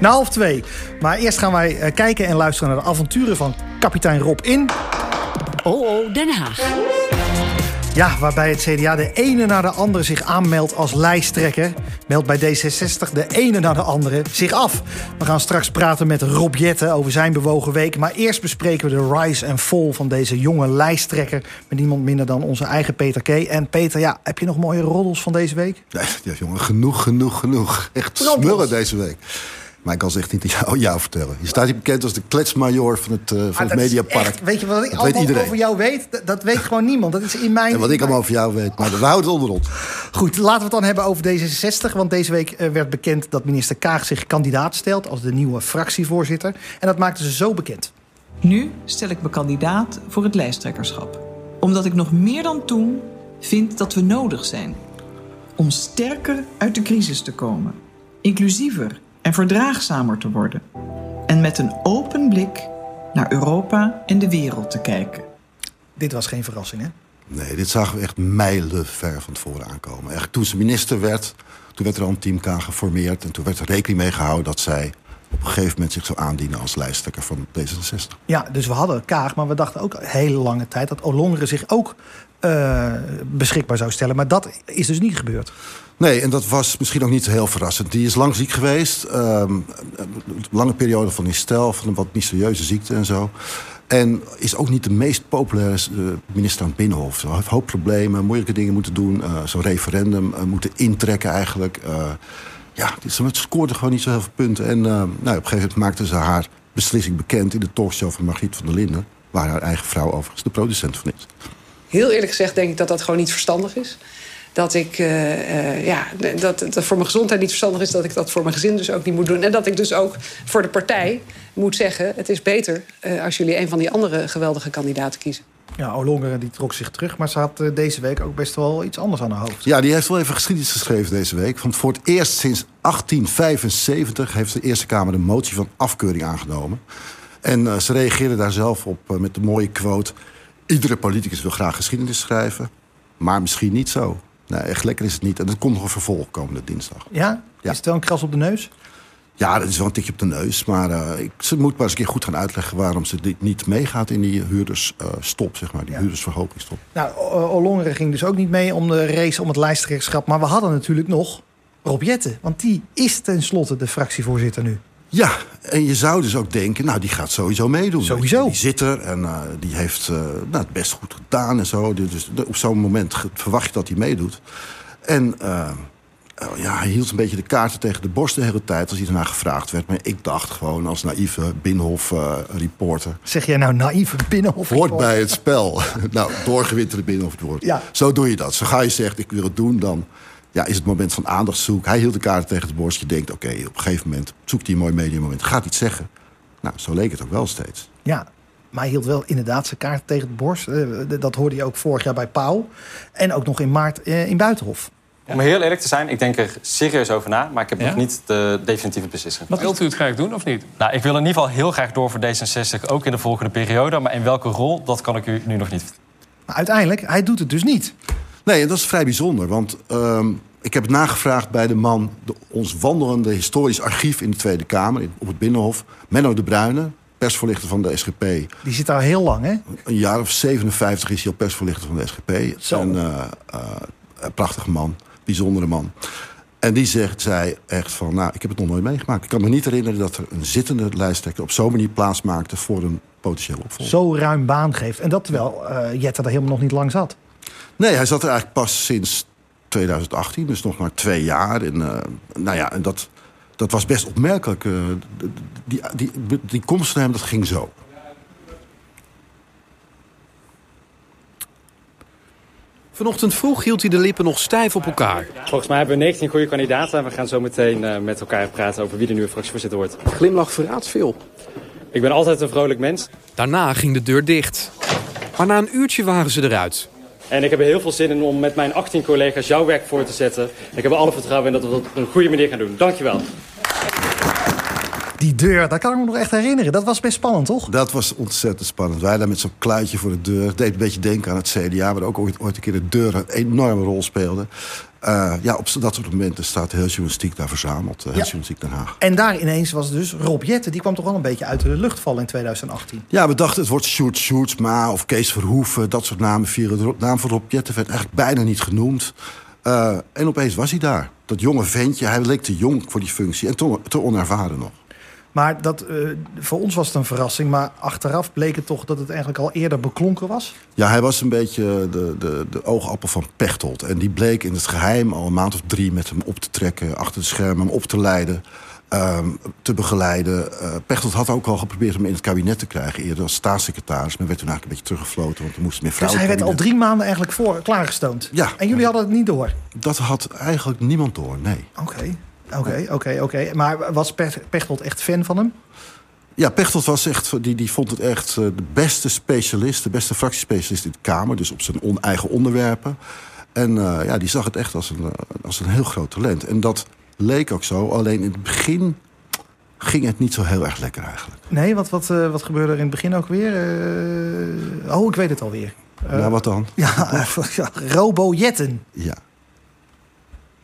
Na half twee. Maar eerst gaan wij eh, kijken en luisteren naar de avonturen van kapitein Rob in... OO Den Haag. Ja, waarbij het CDA de ene na de andere zich aanmeldt als lijsttrekker... meldt bij D66 de ene na de andere zich af. We gaan straks praten met Rob Jetten over zijn bewogen week... maar eerst bespreken we de rise en fall van deze jonge lijsttrekker... met niemand minder dan onze eigen Peter K. En Peter, ja, heb je nog mooie roddels van deze week? Ja, jongen, genoeg, genoeg, genoeg. Echt smullen deze week. Maar ik kan ze echt niet jou, jou vertellen. Je staat hier bekend als de kletsmajor van het, uh, van het Mediapark. Echt, weet je wat ik dat allemaal over jou weet? Dat, dat, weet gewoon niemand. Dat is in mijn... En wat ik allemaal over jou weet. Maar we houden het onder ons. Goed, laten we het dan hebben over D66. Want deze week eh, werd bekend dat minister Kaag zich kandidaat stelt... als de nieuwe fractievoorzitter. En dat maakte ze zo bekend. Nu stel ik me kandidaat voor het lijsttrekkerschap. Omdat ik nog meer dan toen vind dat we nodig zijn. Om sterker uit de crisis te komen. Inclusiever en verdraagzamer te worden. En met een open blik naar Europa en de wereld te kijken. Dit was geen verrassing, hè? Nee, dit zagen we echt mijlenver van tevoren aankomen. Echt, toen ze minister werd, toen werd er al een team geformeerd... en toen werd er rekening mee gehouden dat zij op een gegeven moment zich zou aandienen als lijsttrekker van D66. Ja, dus we hadden Kaag, maar we dachten ook een hele lange tijd... dat Olongeren zich ook uh, beschikbaar zou stellen. Maar dat is dus niet gebeurd. Nee, en dat was misschien ook niet heel verrassend. Die is lang ziek geweest. Um, een lange periode van herstel, van een wat mysterieuze ziekte en zo. En is ook niet de meest populaire uh, minister aan het Binnenhof. Ze heeft hoop problemen, moeilijke dingen moeten doen. Uh, Zo'n referendum moeten intrekken eigenlijk. ja, ze scoorde gewoon niet zo heel veel punten. En nou, op een gegeven moment maakte ze haar beslissing bekend... in de talkshow van Margriet van der Linden... waar haar eigen vrouw overigens de producent van is. Heel eerlijk gezegd denk ik dat dat gewoon niet verstandig is dat ik uh, uh, ja, dat het voor mijn gezondheid niet verstandig is, dat ik dat voor mijn gezin dus ook niet moet doen. En dat ik dus ook voor de partij moet zeggen: het is beter uh, als jullie een van die andere geweldige kandidaten kiezen. Ja, Olongeren die trok zich terug, maar ze had deze week ook best wel iets anders aan haar hoofd. Ja, die heeft wel even geschiedenis geschreven deze week. Want voor het eerst sinds 1875 heeft de Eerste Kamer de motie van afkeuring aangenomen. En ze reageerde daar zelf op met de mooie quote: Iedere politicus wil graag geschiedenis schrijven, maar misschien niet zo. Nee, echt lekker is het niet. En dat komt nog een vervolg komende dinsdag. Ja? ja? Is het wel een kras op de neus? Ja, dat is wel een tikje op de neus. Maar uh, ik, ze moet maar eens een keer goed gaan uitleggen... waarom ze dit niet meegaat in die huurdersstop, uh, zeg maar. Die ja. huurdersverhogingstop. Nou, Olongeren ging dus ook niet mee om de race om het lijsttrekkerschap. Maar we hadden natuurlijk nog Rob Jetten. Want die is tenslotte de fractievoorzitter nu. Ja, en je zou dus ook denken, nou, die gaat sowieso meedoen. Sowieso. Die zit er en uh, die heeft uh, nou, het best goed gedaan en zo. Dus op zo'n moment verwacht je dat hij meedoet. En uh, ja, hij hield een beetje de kaarten tegen de borst de hele tijd... als hij daarna gevraagd werd. Maar ik dacht gewoon als naïeve Binnenhof-reporter... zeg jij nou naïeve Binnenhof-reporter? Hoort bij het spel. nou, doorgewinterde Binnenhof-reporter. Ja. Zo doe je dat. Zo ga je zegt, ik wil het doen, dan ja, is het moment van aandachtszoek. Hij hield de kaarten tegen de borst. Je denkt, oké, op een gegeven moment zoekt hij een mooi mediamoment. Gaat iets zeggen. Nou, zo leek het ook wel steeds. Ja, maar hij hield wel inderdaad zijn kaarten tegen de borst. Eh, dat hoorde je ook vorig jaar bij Pauw. En ook nog in maart eh, in Buitenhof. Om heel eerlijk te zijn, ik denk er serieus over na. Maar ik heb nog niet de definitieve beslissing. Wat wilt u het graag doen of niet? Nou, ik wil in ieder geval heel graag door voor D66. Ook in de volgende periode. Maar in welke rol, dat kan ik u nu nog niet. Maar uiteindelijk, hij doet het dus niet. Nee, en dat is vrij bijzonder. Want uh, ik heb het nagevraagd bij de man... De, ons wandelende historisch archief in de Tweede Kamer... op het Binnenhof. Menno de Bruyne, persvoorlichter van de SGP. Die zit daar heel lang, hè? Een jaar of 57 is hij al persvoorlichter van de SGP. Zo. Een uh, uh, prachtige man, bijzondere man. En die zegt zij echt van, nou, ik heb het nog nooit meegemaakt. Ik kan me niet herinneren dat er een zittende lijsttrekker... op zo'n manier plaats maakte voor een potentieel opvolger. Zo ruim baan geeft. En dat terwijl uh, Jette er helemaal nog niet lang zat. Nee, hij zat er eigenlijk pas sinds 2018, dus nog maar twee jaar. En, uh, nou ja, en dat, dat was best opmerkelijk. Uh, die, die, die, komst van hem, dat ging zo. Vanochtend vroeg hield hij de lippen nog stijf op elkaar. Volgens mij hebben we 19 goede kandidaten. We gaan zo meteen uh, met elkaar praten over wie de nieuwe fractievoorzitter wordt. Glimlach verraadt veel. Ik ben altijd een vrolijk mens. Daarna ging de deur dicht. Maar na een uurtje waren ze eruit. En ik heb er heel veel zin in om met mijn 18 collega's jouw werk voor te zetten. Ik heb er alle vertrouwen in dat we dat op een goede manier gaan doen. Dankjewel. Die deur, dat kan ik me nog echt herinneren. Dat was best spannend, toch? Dat was ontzettend spannend. Wij daar met zo'n kluitje voor de deur. Het deed een beetje denken aan het CDA... waar ook ooit, ooit een keer de deur een enorme rol speelde. Uh, ja, op dat soort momenten staat heel journalistiek daar verzameld. Heel ja. journalistiek Den Haag. En daar ineens was dus Rob Jetten. Die kwam toch wel een beetje uit de lucht vallen in 2018. Ja, we dachten het wordt Sjoerd Sjoerdsma of Kees Verhoeven. Dat soort namen vieren. De naam van Rob Jetten werd eigenlijk bijna niet genoemd. Uh, en opeens was hij daar. Dat jonge ventje, hij leek te jong voor die functie. En te, te onervaren nog. Maar dat, uh, voor ons was het een verrassing. Maar achteraf bleek het toch dat het eigenlijk al eerder beklonken was? Ja, hij was een beetje de, de, de oogappel van Pechtold. En die bleek in het geheim al een maand of drie met hem op te trekken... achter de schermen, hem op te leiden, um, te begeleiden. Uh, Pechtold had ook al geprobeerd hem in het kabinet te krijgen... eerder als staatssecretaris, maar werd toen eigenlijk een beetje teruggefloten... want er moesten meer vrouwen Dus hij werd al drie maanden eigenlijk voor, klaargestoomd? Ja. En jullie hadden het niet door? Dat had eigenlijk niemand door, nee. Oké. Okay. Oké, oké, oké. Maar was Pechtold echt fan van hem? Ja, Pechtold was echt, die, die vond het echt de beste specialist... de beste fractiespecialist in de Kamer. Dus op zijn on, eigen onderwerpen. En uh, ja, die zag het echt als een, als een heel groot talent. En dat leek ook zo. Alleen in het begin ging het niet zo heel erg lekker eigenlijk. Nee, wat, wat, uh, wat gebeurde er in het begin ook weer? Uh, oh, ik weet het alweer. nou, wat dan? Ja, ja robojetten. Ja.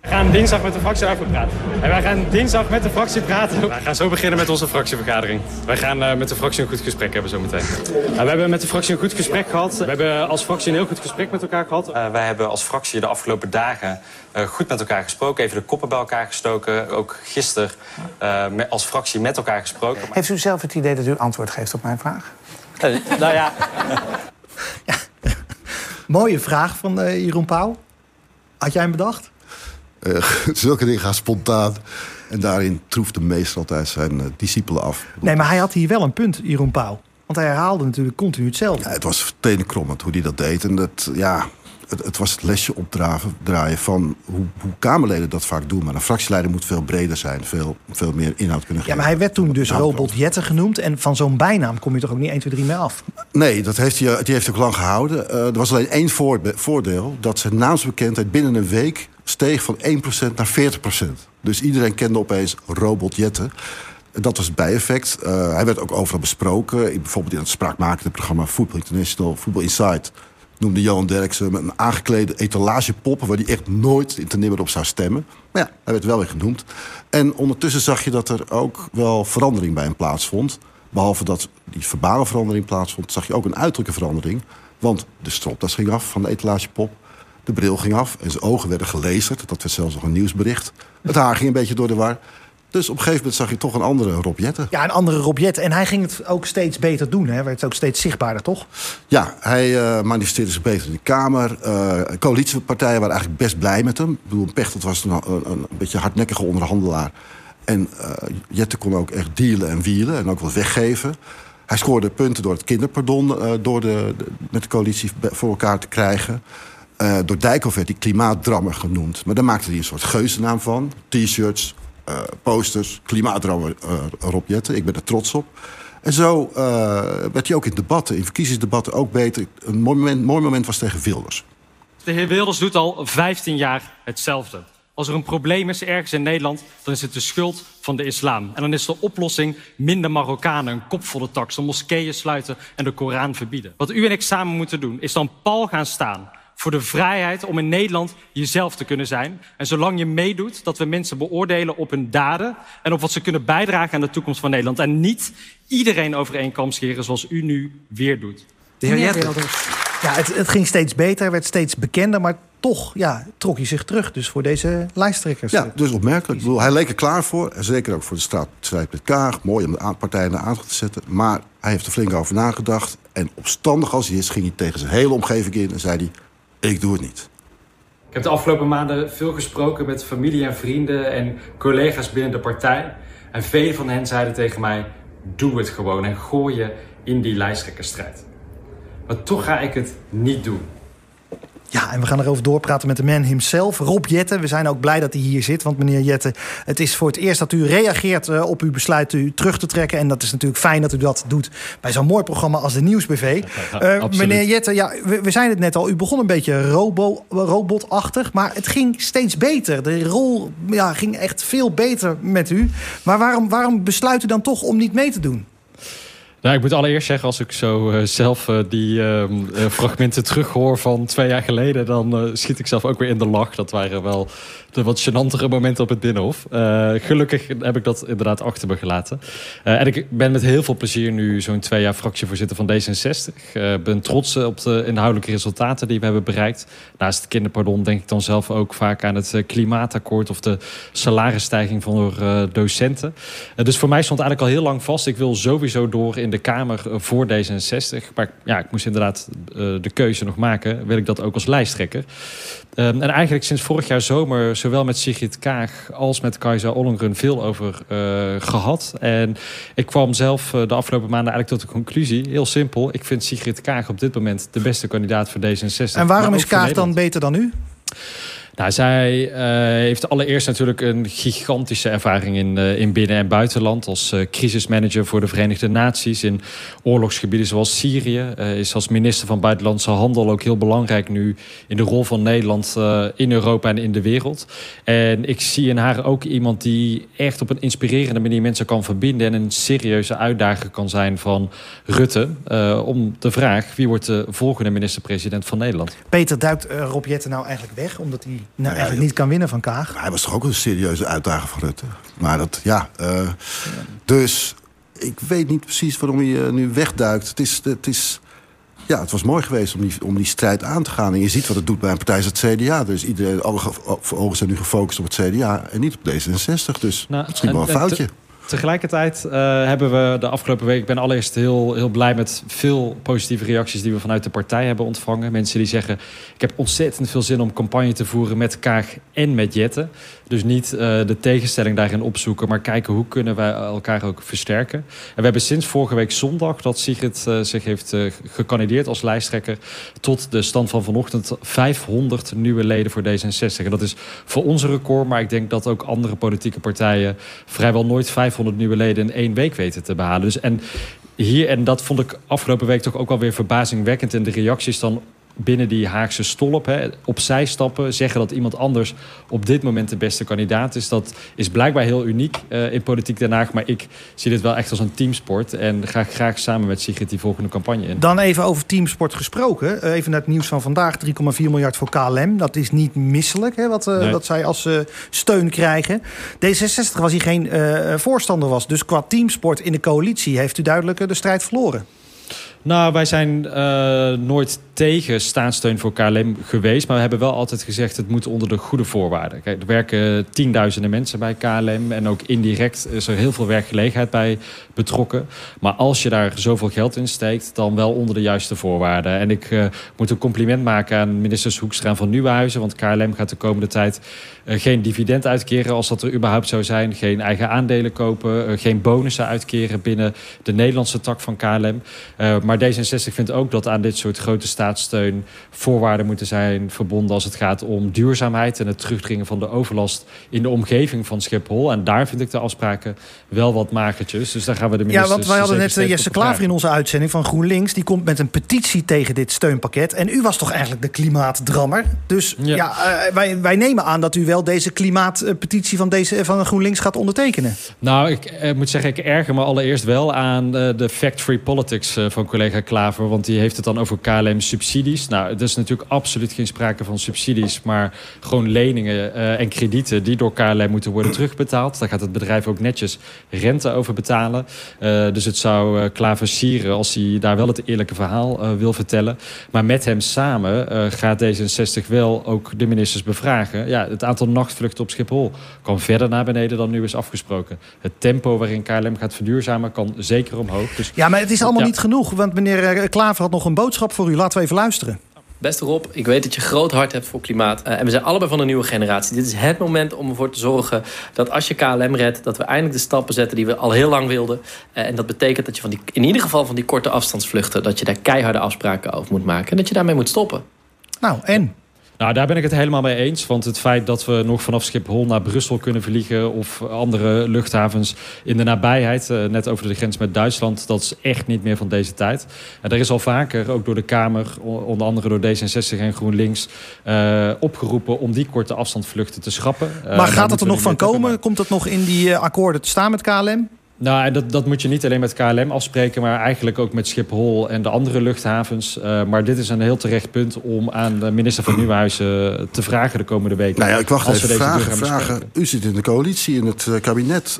We gaan dinsdag met de fractie praten. En wij gaan dinsdag met de fractie praten. Wij gaan zo beginnen met onze fractievergadering. Wij gaan uh, met de fractie een goed gesprek hebben zometeen. Uh, we hebben met de fractie een goed gesprek gehad. We hebben als fractie een heel goed gesprek met elkaar gehad. Uh, wij hebben als fractie de afgelopen dagen goed met elkaar gesproken. Even de koppen bij elkaar gestoken. Ook gisteren als fractie met elkaar gesproken. Heeft u zelf het idee dat u antwoord geeft op mijn vraag? nou ja. ja. Mooie vraag van Jeroen Pauw. Had jij hem bedacht? Uh, zulke dingen gaan spontaan. En daarin troeft de meester altijd zijn uh, discipelen af. Nee, maar hij had hier wel een punt, Jeroen Pauw. Want hij herhaalde natuurlijk continu hetzelfde. Ja, het was tenenkrommend hoe hij dat deed. En dat, ja, het, het was het lesje opdraven draaien van hoe, hoe, Kamerleden dat vaak doen. Maar een fractieleider moet veel breder zijn. Veel, veel meer inhoud kunnen geven. Ja, maar hij werd toen dus Robot Jetten genoemd. En van zo'n bijnaam kom je toch ook niet 1, 2, 3 meer af? Nee, dat heeft hij, die heeft hij ook lang gehouden. Uh, er was alleen één voordeel. Dat zijn naamsbekendheid binnen een week steeg van 1% naar 40%. Dus iedereen kende opeens Robot Jetten. Dat was het bijeffect. Uh, hij werd ook overal besproken. Bijvoorbeeld in het spraakmakende programma Football International, Football Insight noemde Johan Derksen met een aangeklede etalagepop... waar hij echt nooit in te nimmer op zou stemmen. Maar ja, hij werd wel weer genoemd. En ondertussen zag je dat er ook wel verandering bij hem plaatsvond. Behalve dat die verbale verandering plaatsvond... zag je ook een uiterlijke verandering. Want de stropdas ging af van de etalagepop. De bril ging af en zijn ogen werden gelezerd. Dat werd zelfs nog een nieuwsbericht. Het haar ging een beetje door de war. Dus op een gegeven moment zag je toch een andere Rob Jetten. Ja, een andere Rob Jetten. En hij ging het ook steeds beter doen. Hè? Werd ook steeds zichtbaarder, toch? Ja, hij uh, manifesteerde zich beter in de Kamer. Uh, coalitiepartijen waren eigenlijk best blij met hem. Ik bedoel, Pechtold was een, een, een beetje hardnekkige onderhandelaar. En uh, Jetten kon ook echt dealen en wielen en ook wat weggeven. Hij scoorde punten door het kinderpardon door de, de, met de coalitie voor elkaar te krijgen. Uh, door Dijkhoff werd hij klimaatdrammer genoemd. Maar daar maakte hij een soort geuzennaam van. T-shirts, posters, klimaatdrammer uh, Rob Jetten. Ik ben er trots op. En zo werd hij ook in debatten, in verkiezingsdebatten ook beter. Een mooi moment, moment was tegen Wilders. De heer Wilders doet al 15 jaar hetzelfde. Als er een probleem is ergens in Nederland, dan is het de schuld van de islam. En dan is de oplossing minder Marokkanen, een kopvolle tax, de moskeeën sluiten en de Koran verbieden. Wat u en ik samen moeten doen, is dan pal gaan staan voor de vrijheid om in Nederland jezelf te kunnen zijn. En zolang je meedoet, dat we mensen beoordelen op hun daden... en op wat ze kunnen bijdragen aan de toekomst van Nederland. En niet iedereen over één kam scheren zoals u nu weer doet. De heer Jetten. Ja, het, het, ging steeds beter, werd steeds bekender... maar toch ja, trok hij zich terug dus voor deze lijsttrekkers. Ja, dus opmerkelijk. Ik bedoel, hij leek er klaar voor. En zeker ook voor de strijd met Kaag. Mooi om de partijen naar aandacht te zetten. Maar hij heeft er flink over nagedacht. En opstandig als hij is, ging hij tegen zijn hele omgeving in... en zei hij, ik doe het niet. Ik heb de afgelopen maanden veel gesproken met familie en vrienden en collega's binnen de partij. En veel van hen zeiden tegen mij: doe het gewoon en gooi je in die lijsttrekkersstrijd. Maar toch ga ik het niet doen. Ja, en we gaan erover doorpraten met de man himself, Rob Jette. We zijn ook blij dat hij hier zit, want meneer Jette... het is voor het eerst dat u reageert uh, op uw besluit u terug te trekken. En dat is natuurlijk fijn dat u dat doet bij zo'n mooi programma als de Nieuwsbv. Uh, meneer Jette, ja, we, we, zijn het net al. U begon een beetje robo, robotachtig, maar het ging steeds beter. De rol ja, ging echt veel beter met u. Maar waarom, waarom besluit u dan toch om niet mee te doen? Nou, ik moet allereerst zeggen, als ik zo uh, zelf uh, die uh, fragmenten terughoor van twee jaar geleden, dan schiet ik zelf ook weer in de lach. Dat waren wel de wat gênantere momenten op het Binnenhof. gelukkig heb ik dat inderdaad achter me gelaten. en ik ben met heel veel plezier nu zo'n twee jaar fractievoorzitter van D66. Ik ben trots op de inhoudelijke resultaten die we hebben bereikt. Naast het kinderpardon denk ik dan zelf ook vaak aan het klimaatakkoord of de salarisstijging van docenten. dus voor mij stond eigenlijk al heel lang vast, ik wil sowieso door in de Kamer voor D66. Maar ja, ik moest inderdaad uh, de keuze nog maken. Wil ik dat ook als lijsttrekker? Um, en eigenlijk sinds vorig jaar zomer, zowel met Sigrid Kaag als met Kajsa Ollongren, veel over uh, gehad. En ik kwam zelf uh, de afgelopen maanden eigenlijk tot de conclusie, heel simpel. Ik vind Sigrid Kaag op dit moment de beste kandidaat voor D66. En waarom is Kaag dan beter dan u? Nou, zij uh, heeft allereerst natuurlijk een gigantische ervaring in, uh, in binnen- en buitenland. Als uh, crisismanager voor de Verenigde Naties in oorlogsgebieden zoals Syrië. is als minister van Buitenlandse Handel ook heel belangrijk nu in de rol van Nederland in Europa en in de wereld. En ik zie in haar ook iemand die echt op een inspirerende manier mensen kan verbinden. En een serieuze uitdager kan zijn van Rutte. om de vraag wie wordt de volgende minister-president van Nederland. Peter, duikt Rob Jetten nou eigenlijk weg omdat hij nou, eigenlijk niet kan winnen van Kaag. Hij was toch ook een serieuze uitdager van Rutte. Maar dat, ja. Uh, dus ik weet niet precies waarom hij uh, nu wegduikt. Het is, het is... Ja, het was mooi geweest om die, om die strijd aan te gaan. En je ziet wat het doet bij een partij als het CDA. Dus iedereen, alle ogen zijn nu gefocust op het CDA en niet op D66. Dus nou, misschien wel een foutje. Tegelijkertijd uh, hebben we de afgelopen week... Ik ben allereerst heel, heel blij met veel positieve reacties... die we vanuit de partij hebben ontvangen. Mensen die zeggen... ik heb ontzettend veel zin om campagne te voeren met Kaag en met Jetten. Dus niet uh, de tegenstelling daarin opzoeken... maar kijken hoe kunnen wij elkaar ook versterken. En we hebben sinds vorige week zondag... dat Sigrid uh, zich heeft gekandideerd als lijsttrekker... tot de stand van vanochtend 500 nieuwe leden voor D66. En dat is voor ons een record... maar ik denk dat ook andere politieke partijen... vrijwel nooit 500 500 nieuwe leden in één week weten te behalen. Dus en hier, en dat vond ik afgelopen week toch ook wel weer verbazingwekkend. in de reacties dan binnen die Haagse stolp hè, opzij stappen, zeggen dat iemand anders op dit moment de beste kandidaat is. Dat is blijkbaar heel uniek uh, in politiek Den Haag. Maar ik zie dit wel echt als een teamsport. En ga graag samen met Sigrid die volgende campagne in. Dan even over teamsport gesproken. Uh, even naar het nieuws van vandaag. 3,4 miljard voor KLM. Dat is niet misselijk hè, wat, uh, nee. wat zij als steun krijgen. D66 was hier geen voorstander was. Dus qua teamsport in de coalitie heeft u duidelijk de strijd verloren. Nou, wij zijn uh, nooit tegen staatssteun voor KLM geweest. Maar we hebben wel altijd gezegd, het moet onder de goede voorwaarden. Kijk, er werken tienduizenden mensen bij KLM. En ook indirect is er heel veel werkgelegenheid bij betrokken. Maar als je daar zoveel geld in steekt, dan wel onder de juiste voorwaarden. En ik uh, moet een compliment maken aan ministers Hoekstra van Nieuwenhuizen. Want KLM gaat de komende tijd uh, geen dividend uitkeren als dat er überhaupt zou zijn. Geen eigen aandelen kopen. Uh, geen bonussen uitkeren binnen de Nederlandse tak van KLM. maar D66 vindt ook dat aan dit soort grote staatssteun voorwaarden moeten zijn verbonden als het gaat om duurzaamheid en het terugdringen van de overlast in de omgeving van Schiphol. En daar vind ik de afspraken wel wat magertjes. Dus daar gaan de Ja, want wij hadden net Jesse Klaver in onze uitzending van GroenLinks. Die komt met een petitie tegen dit steunpakket. En u was toch eigenlijk de klimaatdrammer. Dus ja, ja uh, wij, wij nemen aan dat u wel deze klimaatpetitie van, deze, van GroenLinks gaat ondertekenen. Nou, ik moet zeggen, ik erger me allereerst wel aan uh, de fact-free politics van collega Klaver. Want die heeft het dan over KLM-subsidies. Nou, er is natuurlijk absoluut geen sprake van subsidies. Maar gewoon leningen en kredieten die door KLM moeten worden terugbetaald. Daar gaat het bedrijf ook netjes rente over betalen. Uh, dus het zou uh, Klaver sieren als hij daar wel het eerlijke verhaal uh, wil vertellen. Maar met hem samen gaat D66 wel ook de ministers bevragen. Ja, het aantal nachtvluchten op Schiphol kan verder naar beneden dan nu is afgesproken. Het tempo waarin KLM gaat verduurzamen kan zeker omhoog. Dus, ja, maar het is allemaal ja. niet genoeg. Want meneer Klaver had nog een boodschap voor u. Laten we even luisteren. Beste Rob, ik weet dat je groot hart hebt voor klimaat. Uh, en we zijn allebei van een nieuwe generatie. Dit is het moment om ervoor te zorgen dat als je KLM redt... dat we eindelijk de stappen zetten die we al heel lang wilden. Uh, en dat betekent dat je van die, in ieder geval van die korte afstandsvluchten... dat je daar keiharde afspraken over moet maken. En dat je daarmee moet stoppen. Nou, en? Nou, daar ben ik het helemaal mee eens. Want het feit dat we nog vanaf Schiphol naar Brussel kunnen vliegen... of andere luchthavens in de nabijheid, eh, net over de grens met Duitsland... dat is echt niet meer van deze tijd. En er is al vaker, ook door de Kamer, onder andere door D66 en GroenLinks... Uh, opgeroepen om die korte afstandvluchten te schrappen. Maar gaat het er nog van komen? Komt het nog in die akkoorden te staan met KLM? Nou, en dat, dat moet je niet alleen met KLM afspreken... maar eigenlijk ook met Schiphol en de andere luchthavens. Uh, maar dit is een heel terecht punt om aan de minister van Nieuwhuizen uh, te vragen de komende weken. Nou ja, ik wacht even. Vragen, vragen. U zit in de coalitie, in het uh, kabinet.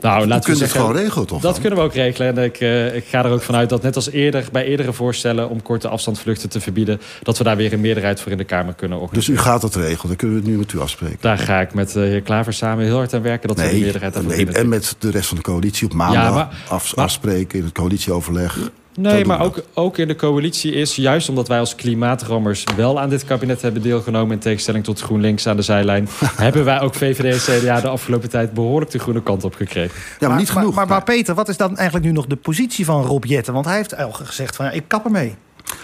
nou, laten we het gewoon regelen, toch? Dat dan? kunnen we ook regelen. En ik, ik ga er ook vanuit dat net als eerder bij eerdere voorstellen... om korte afstandsvluchten te verbieden... dat we daar weer een meerderheid voor in de Kamer kunnen organiseren. Dus u gaat dat regelen? Dan kunnen we het nu met u afspreken? Daar ga ik met de heer Klaver samen heel hard aan werken... dat nee, we een meerderheid daarvoor nee, En met de rest van de coalitie op maandag ja, maar, af, maar, afspreken in het coalitieoverleg. Nee, maar ook, ook in de coalitie is, juist omdat wij als klimaatrammers wel aan dit kabinet hebben deelgenomen... in tegenstelling tot GroenLinks aan de zijlijn... hebben wij ook VVD en CDA de afgelopen tijd behoorlijk de groene kant op gekregen. Ja, maar, niet genoeg. Maar, maar, Peter, wat is dan eigenlijk nu nog de positie van Rob Jetten? Want hij heeft al gezegd van, ja, ik kap ermee.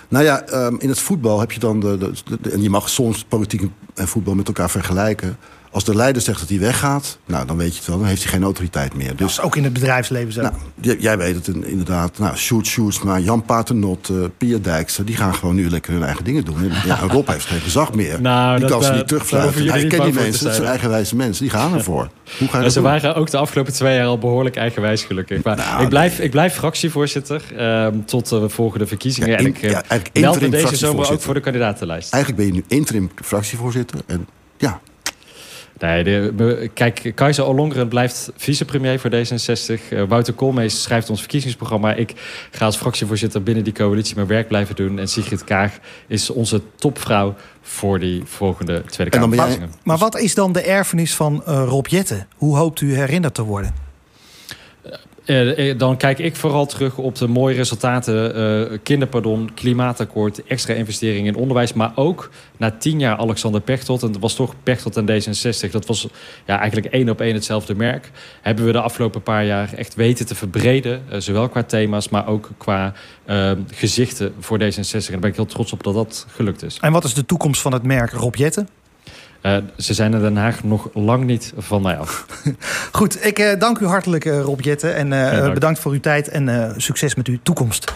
Nou ja, um, in het voetbal heb je dan... De, de, de, en je mag soms politiek en voetbal met elkaar vergelijken... Als de leider zegt dat hij weggaat, nou, dan weet je het wel. Dan heeft hij geen autoriteit meer. Dus, nou, ook in het bedrijfsleven zo. Nou, jij weet het inderdaad. Nou, Sjoerd Sjoerdsma, Jan Paternot, uh, Pia Dijkster... die gaan gewoon nu lekker hun eigen dingen doen. En, ja, Rob heeft geen gezag meer. Nou, die dat, kan ze uh, niet terugfluiten. Hij kent die mensen, dat zijn eigenwijze mensen. Die gaan ervoor. Hoe ga je dat ze waren ook de afgelopen twee jaar al behoorlijk eigenwijs gelukkig. Maar nou, ik, blijf, ik blijf fractievoorzitter um, tot de volgende verkiezingen. Ja, in, en ik ja, meld me deze zomer ook voor de kandidatenlijst. Eigenlijk ben je nu interim fractievoorzitter. En ja, Nee, de, kijk, Kajsa Ollongren blijft vicepremier voor D66. Uh, Wouter Koolmees schrijft ons verkiezingsprogramma. Ik ga als fractievoorzitter binnen die coalitie mijn werk blijven doen. En Sigrid Kaag is onze topvrouw voor die volgende Tweede Kamerverkiezingen. Maar, maar wat is dan de erfenis van uh, Rob Jetten? Hoe hoopt u herinnerd te worden? Uh, dan kijk ik vooral terug op de mooie resultaten. Uh, kinderpardon, klimaatakkoord, extra investeringen in onderwijs. Maar ook na tien jaar Alexander Pechtold. En dat was toch Pechtold en D66. Dat was ja, eigenlijk één op één hetzelfde merk. Hebben we de afgelopen paar jaar echt weten te verbreden. Zowel qua thema's, maar ook qua gezichten voor D66. En daar ben ik heel trots op dat dat gelukt is. En wat is de toekomst van het merk Rob Jetten? Uh, ze zijn in Den Haag nog lang niet van mij af. Goed, ik uh, dank u hartelijk uh, Rob Jetten. En bedankt voor uw tijd en succes met uw toekomst.